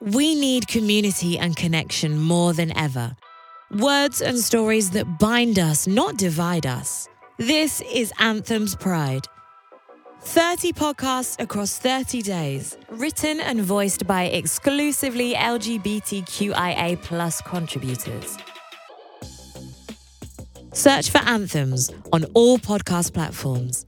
We need community and connection more than ever. Words and stories that bind us, not divide us. This is Anthem's Pride. 30 podcasts across 30 days, written and voiced by exclusively LGBTQIA plus contributors. Search for Anthems on all podcast platforms.